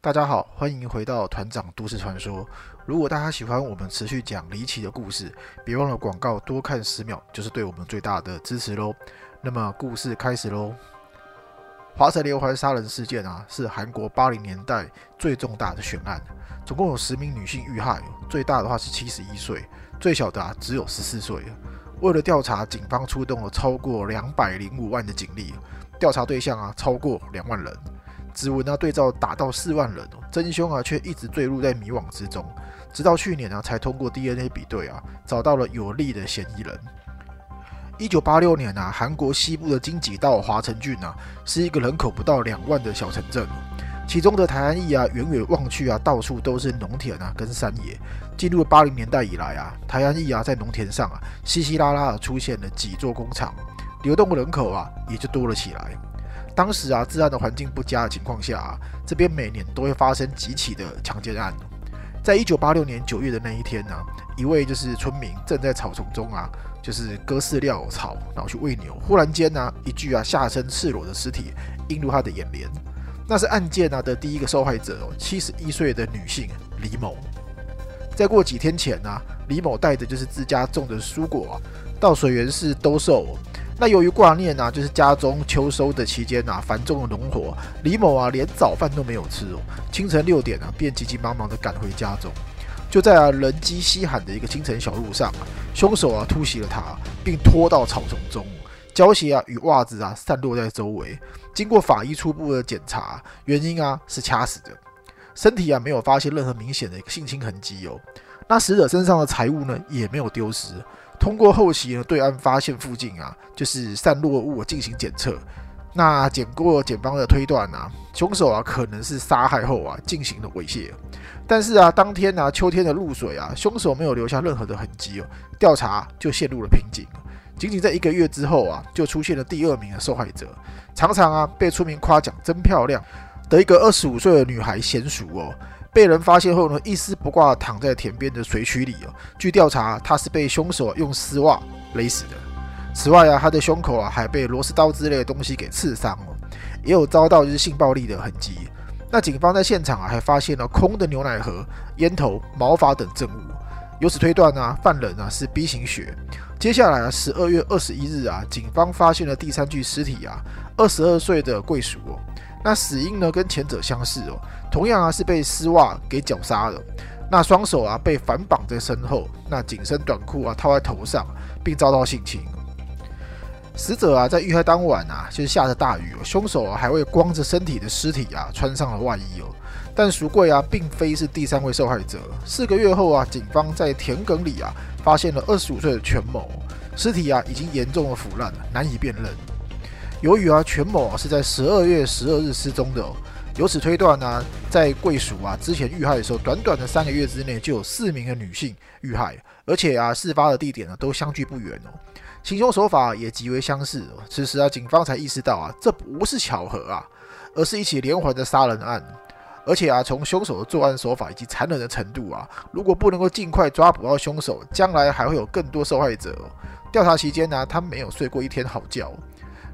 大家好，欢迎回到团长都市传说。如果大家喜欢我们持续讲离奇的故事，别忘了广告多看十秒，就是对我们最大的支持喽。那么故事开始喽。华城连环杀人事件啊，是韩国八零年代最重大的悬案，总共有十名女性遇害，最大的话是七十一岁，最小的啊只有十四岁。为了调查，警方出动了超过两百零五万的警力，调查对象啊超过两万人。指纹啊对照达到四万人，真凶啊却一直坠入在迷惘之中，直到去年啊才通过 DNA 比对啊找到了有利的嫌疑人。一九八六年啊，韩国西部的京畿道华城郡啊是一个人口不到两万的小城镇，其中的台安邑啊远远望去啊到处都是农田啊跟山野。进入八零年代以来啊，台安邑啊在农田上啊稀稀拉拉的出现了几座工厂，流动人口啊也就多了起来。当时啊，治安的环境不佳的情况下啊，这边每年都会发生几起的强奸案。在一九八六年九月的那一天呢，一位就是村民正在草丛中啊，就是割饲料草，然后去喂牛。忽然间呢，一具啊下身赤裸的尸体映入他的眼帘。那是案件啊的第一个受害者哦，七十一岁的女性李某。再过几天前呢，李某带着就是自家种的蔬果，到水源市兜售。那由于挂念啊，就是家中秋收的期间啊，繁重的农活，李某啊连早饭都没有吃哦。清晨六点啊，便急急忙忙地赶回家中。就在啊人迹稀罕的一个清晨小路上，凶手啊突袭了他，并拖到草丛中，胶鞋啊与袜子啊散落在周围。经过法医初步的检查，原因啊是掐死的，身体啊没有发现任何明显的一个性侵痕迹哦。那死者身上的财物呢也没有丢失。通过后期呢，对岸发现附近啊，就是散落物进行检测。那检过检方的推断啊，凶手啊可能是杀害后啊进行了猥亵。但是啊，当天啊秋天的露水啊，凶手没有留下任何的痕迹哦，调查就陷入了瓶颈。仅仅在一个月之后啊，就出现了第二名的受害者，常常啊被村民夸奖真漂亮的一个二十五岁的女孩娴熟哦。被人发现后呢，一丝不挂躺在田边的水渠里哦。据调查，他是被凶手用丝袜勒死的。此外啊，他的胸口啊还被螺丝刀之类的东西给刺伤了，也有遭到就是性暴力的痕迹。那警方在现场啊还发现了空的牛奶盒、烟头、毛发等证物，由此推断呢，犯人啊是 B 型血。接下来啊，十二月二十一日啊，警方发现了第三具尸体啊，二十二岁的贵属哦。那死因呢，跟前者相似哦，同样啊是被丝袜给绞杀的。那双手啊被反绑在身后，那紧身短裤啊套在头上，并遭到性侵。死者啊在遇害当晚啊，就是下着大雨哦，凶手啊还为光着身体的尸体啊穿上了外衣哦。但赎贵啊并非是第三位受害者。四个月后啊，警方在田埂里啊发现了二十五岁的全某尸体啊已经严重的腐烂了，难以辨认。由于啊，全某是在十二月十二日失踪的，由此推断呢，在桂属啊之前遇害的时候，短短的三个月之内就有四名的女性遇害，而且啊，事发的地点呢都相距不远哦，行凶手法也极为相似。此时啊，警方才意识到啊，这不是巧合啊，而是一起连环的杀人案。而且啊，从凶手的作案手法以及残忍的程度啊，如果不能够尽快抓捕到凶手，将来还会有更多受害者。调查期间呢，他没有睡过一天好觉。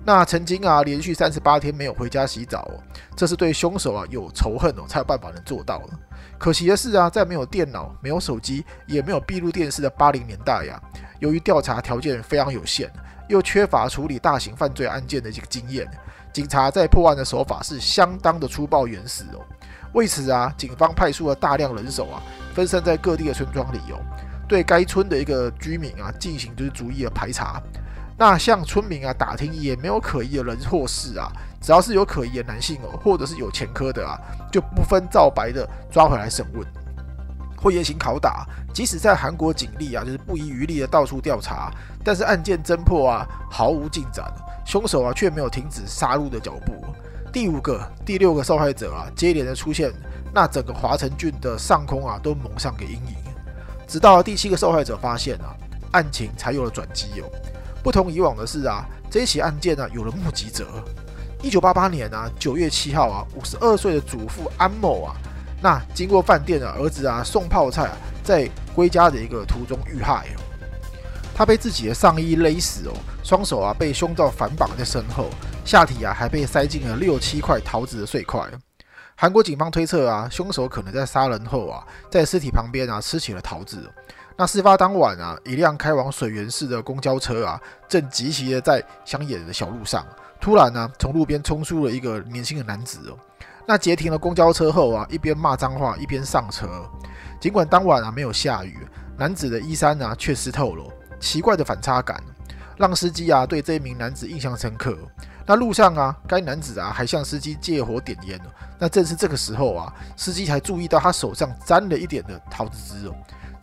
那曾经啊，连续三十八天没有回家洗澡哦，这是对凶手啊有仇恨哦，才有办法能做到的。可惜的是啊，在没有电脑、没有手机、也没有闭路电视的八零年代呀，由于调查条件非常有限，又缺乏处理大型犯罪案件的这个经验，警察在破案的手法是相当的粗暴原始哦。为此啊，警方派出了大量人手啊，分散在各地的村庄里哦，对该村的一个居民啊进行就是逐一的排查。那向村民啊打听也没有可疑的人或事啊，只要是有可疑的男性哦，或者是有前科的啊，就不分皂白的抓回来审问，或严刑拷打。即使在韩国警力啊，就是不遗余力的到处调查，但是案件侦破啊毫无进展，凶手啊却没有停止杀戮的脚步。第五个、第六个受害者啊接连的出现，那整个华城郡的上空啊都蒙上个阴影，直到第七个受害者发现啊，案情才有了转机哦。不同以往的是啊，这起案件呢有了目击者。一九八八年啊九月七号啊，五十二岁的祖父安某啊，那经过饭店啊，儿子啊送泡菜啊，在归家的一个途中遇害哦。他被自己的上衣勒死哦，双手啊被胸罩反绑在身后，下体啊还被塞进了六七块桃子的碎块。韩国警方推测啊，凶手可能在杀人后啊，在尸体旁边啊吃起了桃子。那事发当晚啊，一辆开往水源市的公交车啊，正疾骑的在乡野的小路上，突然呢，从路边冲出了一个年轻的男子哦。那截停了公交车后啊，一边骂脏话一边上车。尽管当晚啊没有下雨，男子的衣衫啊却湿透了。奇怪的反差感，让司机啊对这一名男子印象深刻。那路上啊，该男子啊还向司机借火点烟那正是这个时候啊，司机才注意到他手上沾了一点的桃子汁哦。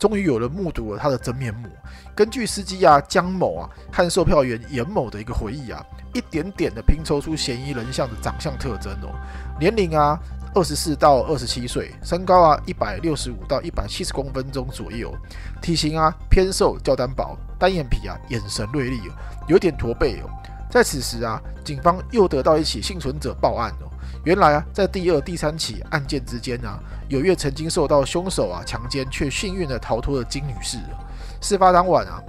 终于有人目睹了他的真面目。根据司机啊江某啊和售票员严某的一个回忆啊，一点点的拼凑出嫌疑人像的长相特征哦。年龄啊二十四到二十七岁，身高啊一百六十五到一百七十公分钟左右，体型啊偏瘦较单薄，单眼皮啊眼神锐利哦，有点驼背哦。在此时啊，警方又得到一起幸存者报案哦。原来啊，在第二、第三起案件之间啊，有月曾经受到凶手啊强奸，却幸运的逃脱的金女士。事发当晚啊，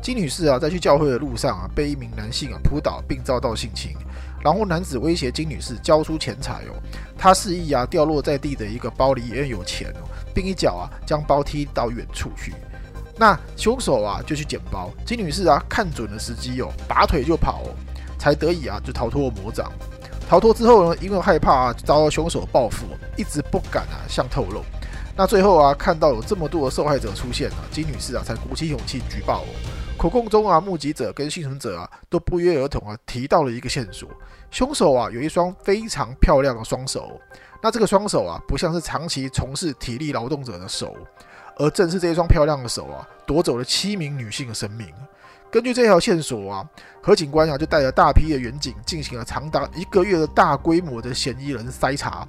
金女士啊在去教会的路上啊，被一名男性啊扑倒并遭到性侵，然后男子威胁金女士交出钱财哦，他示意啊掉落在地的一个包里也有钱哦，并一脚啊将包踢到远处去。那凶手啊就去捡包，金女士啊看准了时机哦，拔腿就跑，哦才得以啊就逃脱了魔掌。逃脱之后呢，因为害怕啊遭到凶手报复，一直不敢啊向透露。那最后啊看到有这么多的受害者出现啊，金女士啊才鼓起勇气举报。口供中啊，目击者跟幸存者啊都不约而同啊提到了一个线索：凶手啊有一双非常漂亮的双手。那这个双手啊不像是长期从事体力劳动者的手，而正是这一双漂亮的手啊夺走了七名女性的生命。根据这条线索啊，何警官啊就带着大批的员警进行了长达一个月的大规模的嫌疑人筛查，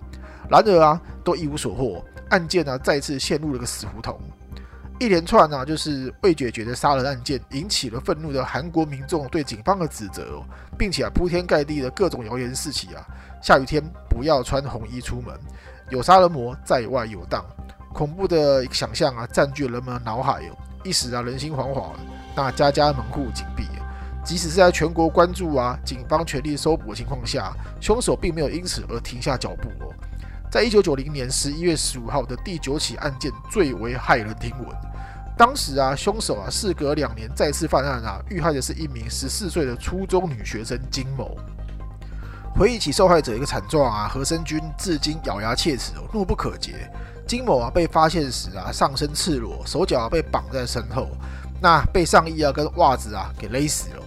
然而啊都一无所获，案件呢再次陷入了个死胡同。一连串啊就是未解决的杀人案件，引起了愤怒的韩国民众对警方的指责，并且啊铺天盖地的各种谣言四起啊，下雨天不要穿红衣出门，有杀人魔在外游荡，恐怖的想象啊占据人们的脑海，一时啊人心惶惶。那家家门户紧闭，即使是在全国关注啊，警方全力搜捕的情况下，凶手并没有因此而停下脚步哦。在一九九零年十一月十五号的第九起案件最为骇人听闻，当时啊，凶手啊事隔两年再次犯案啊，遇害的是一名十四岁的初中女学生金某。回忆起受害者一个惨状啊，何生军至今咬牙切齿哦，怒不可遏。金某啊被发现时啊，上身赤裸，手脚被绑在身后。那被上衣啊跟袜子啊给勒死了，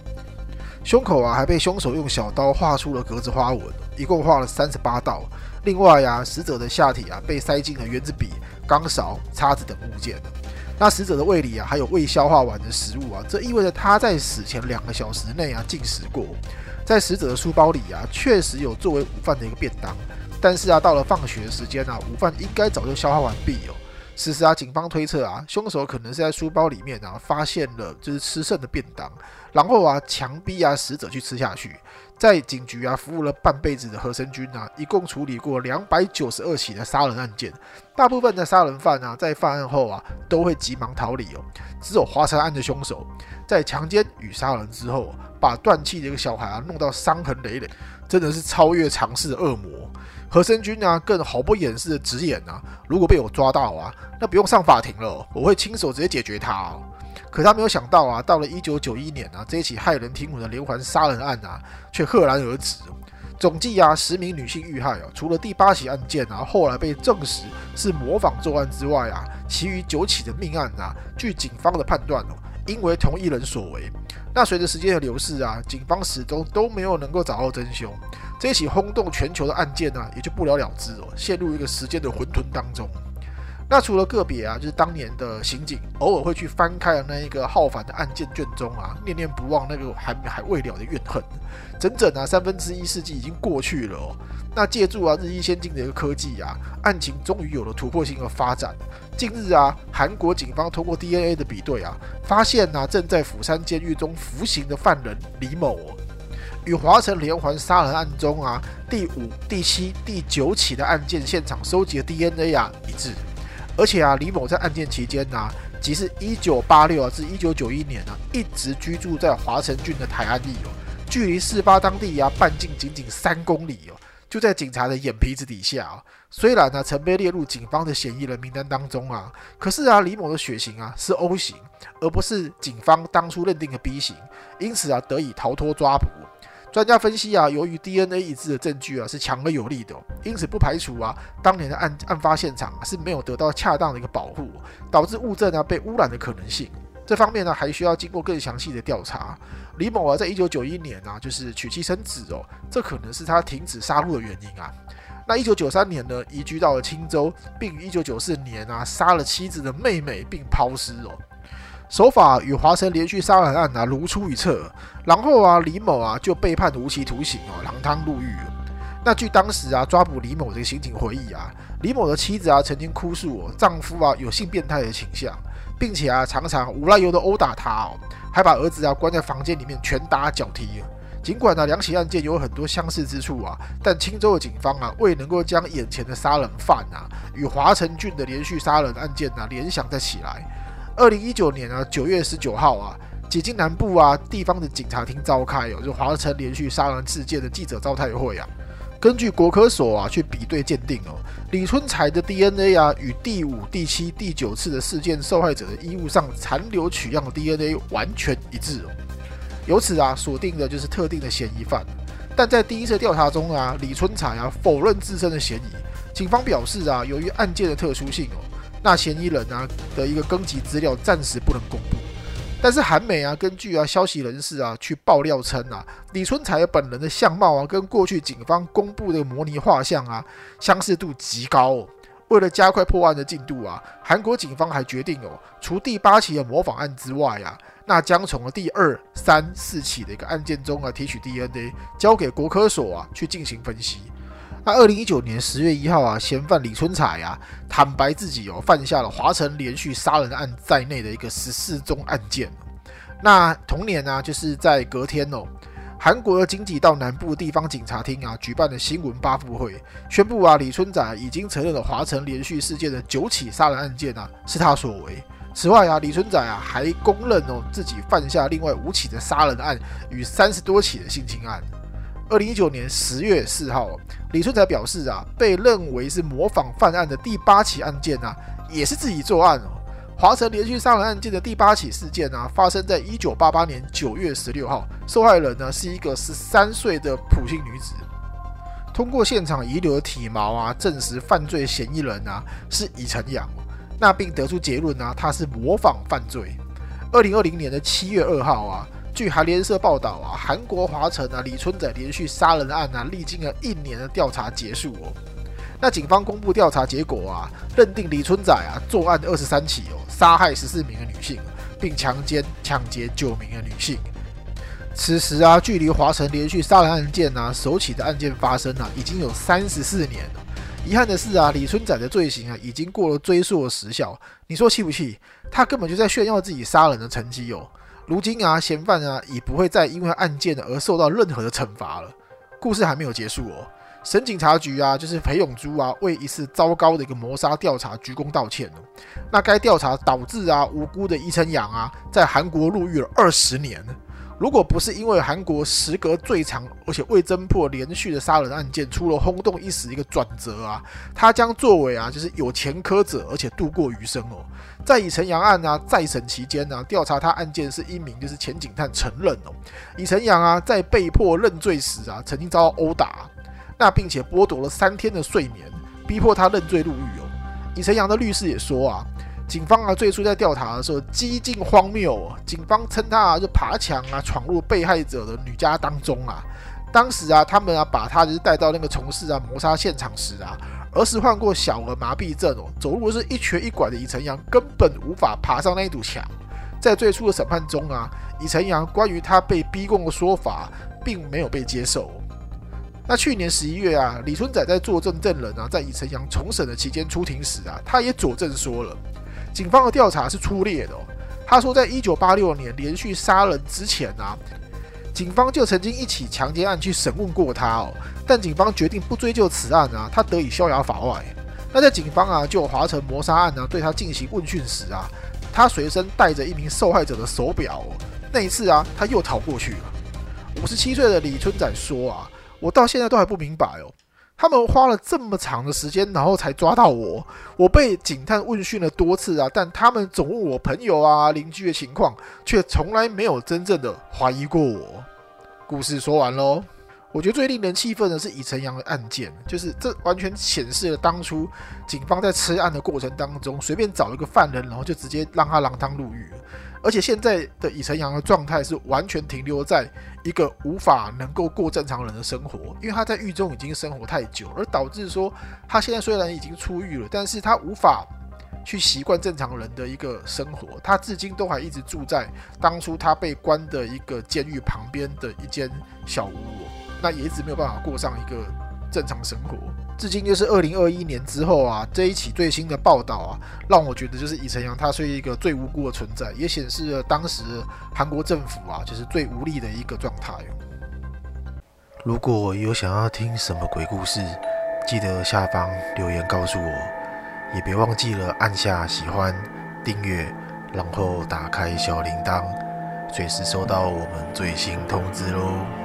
胸口啊还被凶手用小刀画出了格子花纹，一共画了三十八道。另外呀，死者的下体啊被塞进了圆子笔、钢勺、叉子等物件。那死者的胃里啊还有未消化完的食物啊，这意味着他在死前两个小时内啊进食过。在死者的书包里啊，确实有作为午饭的一个便当，但是啊到了放学时间啊，午饭应该早就消化完毕哦。此时啊，警方推测啊，凶手可能是在书包里面啊发现了就是吃剩的便当，然后啊强逼啊死者去吃下去。在警局啊服务了半辈子的何生军啊，一共处理过两百九十二起的杀人案件。大部分的杀人犯啊在犯案后啊都会急忙逃离哦，只有华山案的凶手在强奸与杀人之后，把断气的一个小孩啊弄到伤痕累累，真的是超越常识的恶魔。何生君啊，更毫不掩饰的直言啊，如果被我抓到啊，那不用上法庭了，我会亲手直接解决他。可他没有想到啊，到了一九九一年啊，这一起骇人听闻的连环杀人案啊，却赫然而止。总计啊，十名女性遇害啊，除了第八起案件啊，后来被证实是模仿作案之外啊，其余九起的命案啊，据警方的判断哦，因为同一人所为。那随着时间的流逝啊，警方始终都没有能够找到真凶。这起轰动全球的案件呢，也就不了了之哦，陷入一个时间的混沌当中。那除了个别啊，就是当年的刑警偶尔会去翻开了那一个浩繁的案件卷宗啊，念念不忘那个还还未了的怨恨。整整啊三分之一世纪已经过去了哦。那借助啊日益先进的一个科技啊，案情终于有了突破性的发展。近日啊，韩国警方通过 DNA 的比对啊，发现呐正在釜山监狱中服刑的犯人李某。与华城连环杀人案中啊第五、第七、第九起的案件现场收集的 DNA 啊一致，而且啊李某在案件期间呢，即是一九八六啊至一九九一年啊，一直居住在华城郡的台安里哦，距离事发当地啊半径仅仅三公里哦，就在警察的眼皮子底下啊。虽然呢曾被列入警方的嫌疑人名单当中啊，可是啊李某的血型啊是 O 型，而不是警方当初认定的 B 型，因此啊得以逃脱抓捕。专家分析啊，由于 DNA 一致的证据啊是强而有力的，因此不排除啊当年的案案发现场是没有得到恰当的一个保护，导致物证啊被污染的可能性。这方面呢还需要经过更详细的调查。李某啊在一九九一年啊就是娶妻生子哦，这可能是他停止杀戮的原因啊。那一九九三年呢移居到了青州，并于一九九四年啊杀了妻子的妹妹并抛尸哦。手法与华城连续杀人案啊如出一辙，然后啊李某啊就被判无期徒刑哦，锒铛入狱。那据当时啊抓捕李某这个刑警回忆啊，李某的妻子啊曾经哭诉哦，丈夫啊有性变态的倾向，并且啊常常无赖由的殴打他哦，还把儿子啊关在房间里面拳打脚踢。尽管呢两起案件有很多相似之处啊，但青州的警方啊未能够将眼前的杀人犯啊与华城郡的连续杀人案件呢联想在起来。二零一九年啊，九月十九号啊，几经南部啊地方的警察厅召开哦，就华城连续杀人事件的记者招待会啊。根据国科所啊去比对鉴定哦，李春才的 DNA 啊与第五、第七、第九次的事件受害者的衣物上残留取样的 DNA 完全一致哦，由此啊锁定的就是特定的嫌疑犯。但在第一次调查中啊，李春才啊否认自身的嫌疑。警方表示啊，由于案件的特殊性哦。那嫌疑人啊的一个更级资料暂时不能公布，但是韩美啊根据啊消息人士啊去爆料称啊李春才本人的相貌啊跟过去警方公布的模拟画像啊相似度极高哦。为了加快破案的进度啊，韩国警方还决定哦，除第八起的模仿案之外啊，那将从第二、三、四起的一个案件中啊提取 DNA，交给国科所啊去进行分析。那二零一九年十月一号啊，嫌犯李春彩啊坦白自己哦犯下了华城连续杀人案在内的一个十四宗案件。那同年呢，就是在隔天哦，韩国的经济到南部地方警察厅啊举办的新闻发布会，宣布啊李春仔已经承认了华城连续事件的九起杀人案件啊是他所为。此外啊，李春仔啊还公认哦自己犯下另外五起的杀人案与三十多起的性侵案。二零一九年十月四号，李春才表示啊，被认为是模仿犯案的第八起案件啊，也是自己作案哦。华城连续杀人案件的第八起事件啊，发生在一九八八年九月十六号，受害人呢是一个十三岁的普姓女子。通过现场遗留的体毛啊，证实犯罪嫌疑人啊是乙成阳，那并得出结论啊，他是模仿犯罪。二零二零年的七月二号啊。据韩联社报道啊，韩国华城啊李春仔连续杀人案啊，历经了一年的调查结束哦。那警方公布调查结果啊，认定李春仔啊作案二十三起哦，杀害十四名的女性，并强奸、抢劫九名的女性。此时啊，距离华城连续杀人案件啊首起的案件发生啊，已经有三十四年了。遗憾的是啊，李春仔的罪行啊已经过了追溯的时效。你说气不气？他根本就在炫耀自己杀人的成绩哦。如今啊，嫌犯啊已不会再因为案件而受到任何的惩罚了。故事还没有结束哦。省警察局啊，就是裴永珠啊，为一次糟糕的一个谋杀调查鞠躬道歉了。那该调查导致啊，无辜的伊成阳啊，在韩国入狱了二十年。如果不是因为韩国时隔最长而且未侦破连续的杀人案件出了轰动一时一个转折啊，他将作为啊就是有前科者，而且度过余生哦。在以晨阳案啊再审期间呢，调查他案件是一名就是前警探承认哦，以晨阳啊在被迫认罪时啊，曾经遭到殴打，那并且剥夺了三天的睡眠，逼迫他认罪入狱哦。以晨阳的律师也说啊。警方啊，最初在调查的时候，几近荒谬。警方称他啊，就爬墙啊，闯入被害者的女家当中啊。当时啊，他们啊，把他就是带到那个从事啊谋杀现场时啊，儿时患过小儿麻痹症哦，走路是一瘸一拐的李晨阳根本无法爬上那一堵墙。在最初的审判中啊，李晨阳关于他被逼供的说法并没有被接受。那去年十一月啊，李春仔在作证证人啊，在李晨阳重审的期间出庭时啊，他也佐证说了。警方的调查是粗劣的。他说，在一九八六年连续杀人之前啊，警方就曾经一起强奸案去审问过他哦。但警方决定不追究此案啊，他得以逍遥法外。那在警方啊就华城谋杀案呢对他进行问讯时啊，他随身带着一名受害者的手表。那一次啊，他又逃过去了。五十七岁的李春仔说啊，我到现在都还不明白哦，他们花了这么长的时间，然后才抓到我。我被警探问讯了多次啊，但他们总问我朋友啊、邻居的情况，却从来没有真正的怀疑过我。故事说完喽。我觉得最令人气愤的是以晨阳的案件，就是这完全显示了当初警方在吃案的过程当中，随便找一个犯人，然后就直接让他锒汤入狱了。而且现在的以晨阳的状态是完全停留在一个无法能够过正常人的生活，因为他在狱中已经生活太久，而导致说他现在虽然已经出狱了，但是他无法去习惯正常人的一个生活，他至今都还一直住在当初他被关的一个监狱旁边的一间小屋，那也一直没有办法过上一个正常生活。至今就是二零二一年之后啊，这一起最新的报道啊，让我觉得就是以晨阳他是一个最无辜的存在，也显示了当时韩国政府啊，就是最无力的一个状态。如果有想要听什么鬼故事，记得下方留言告诉我，也别忘记了按下喜欢、订阅，然后打开小铃铛，随时收到我们最新通知喽。